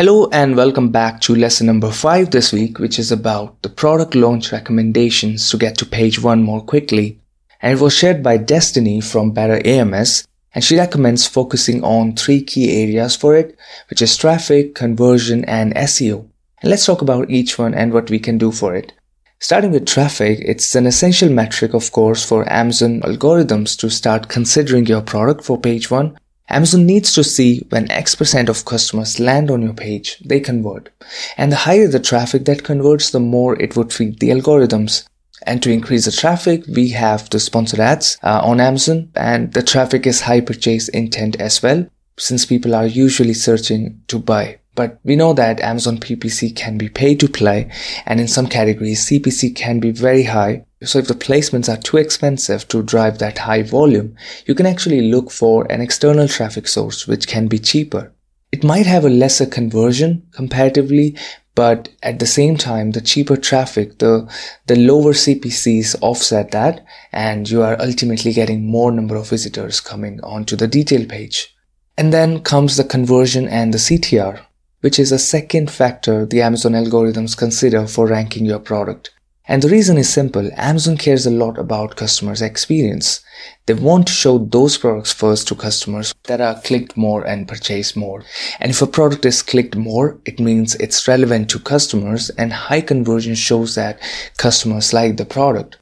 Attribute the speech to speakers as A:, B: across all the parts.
A: Hello and welcome back to lesson number 5 this week, which is about the product launch recommendations to get to page 1 more quickly. And it was shared by Destiny from Better AMS, and she recommends focusing on three key areas for it, which is traffic, conversion, and SEO. And let's talk about each one and what we can do for it. Starting with traffic, it's an essential metric, of course, for Amazon algorithms to start considering your product for page 1 Amazon needs to see when X percent of customers land on your page, they convert. And the higher the traffic that converts, the more it would feed the algorithms. And to increase the traffic, we have the sponsored ads uh, on Amazon and the traffic is high purchase intent as well, since people are usually searching to buy. But we know that Amazon PPC can be pay to play and in some categories CPC can be very high so if the placements are too expensive to drive that high volume, you can actually look for an external traffic source which can be cheaper. It might have a lesser conversion comparatively, but at the same time, the cheaper traffic, the, the lower CPCs offset that, and you are ultimately getting more number of visitors coming onto the detail page. And then comes the conversion and the CTR, which is a second factor the Amazon algorithms consider for ranking your product. And the reason is simple. Amazon cares a lot about customers' experience. They want to show those products first to customers that are clicked more and purchased more. And if a product is clicked more, it means it's relevant to customers and high conversion shows that customers like the product.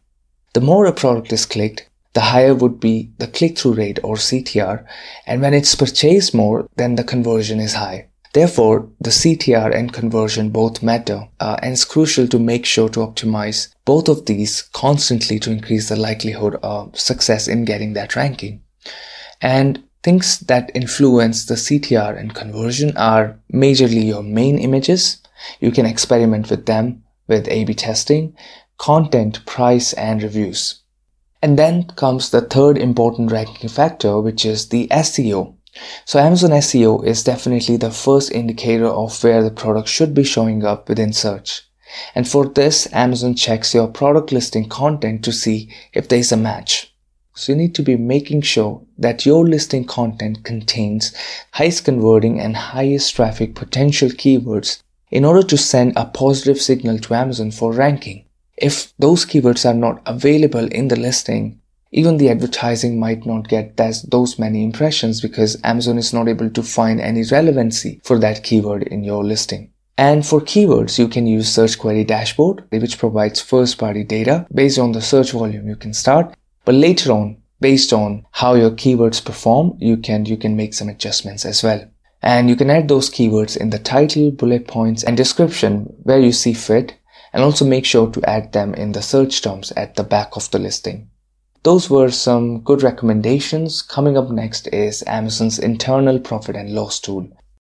A: The more a product is clicked, the higher would be the click-through rate or CTR. And when it's purchased more, then the conversion is high. Therefore, the CTR and conversion both matter, uh, and it's crucial to make sure to optimize both of these constantly to increase the likelihood of success in getting that ranking. And things that influence the CTR and conversion are majorly your main images. You can experiment with them with A-B testing, content, price, and reviews. And then comes the third important ranking factor, which is the SEO so Amazon SEO is definitely the first indicator of where the product should be showing up within search. And for this, Amazon checks your product listing content to see if there is a match. So you need to be making sure that your listing content contains highest converting and highest traffic potential keywords in order to send a positive signal to Amazon for ranking. If those keywords are not available in the listing, even the advertising might not get those many impressions because Amazon is not able to find any relevancy for that keyword in your listing. And for keywords, you can use Search Query Dashboard, which provides first party data based on the search volume you can start. But later on, based on how your keywords perform, you can, you can make some adjustments as well. And you can add those keywords in the title, bullet points, and description where you see fit, and also make sure to add them in the search terms at the back of the listing. Those were some good recommendations. Coming up next is Amazon's internal profit and loss tool.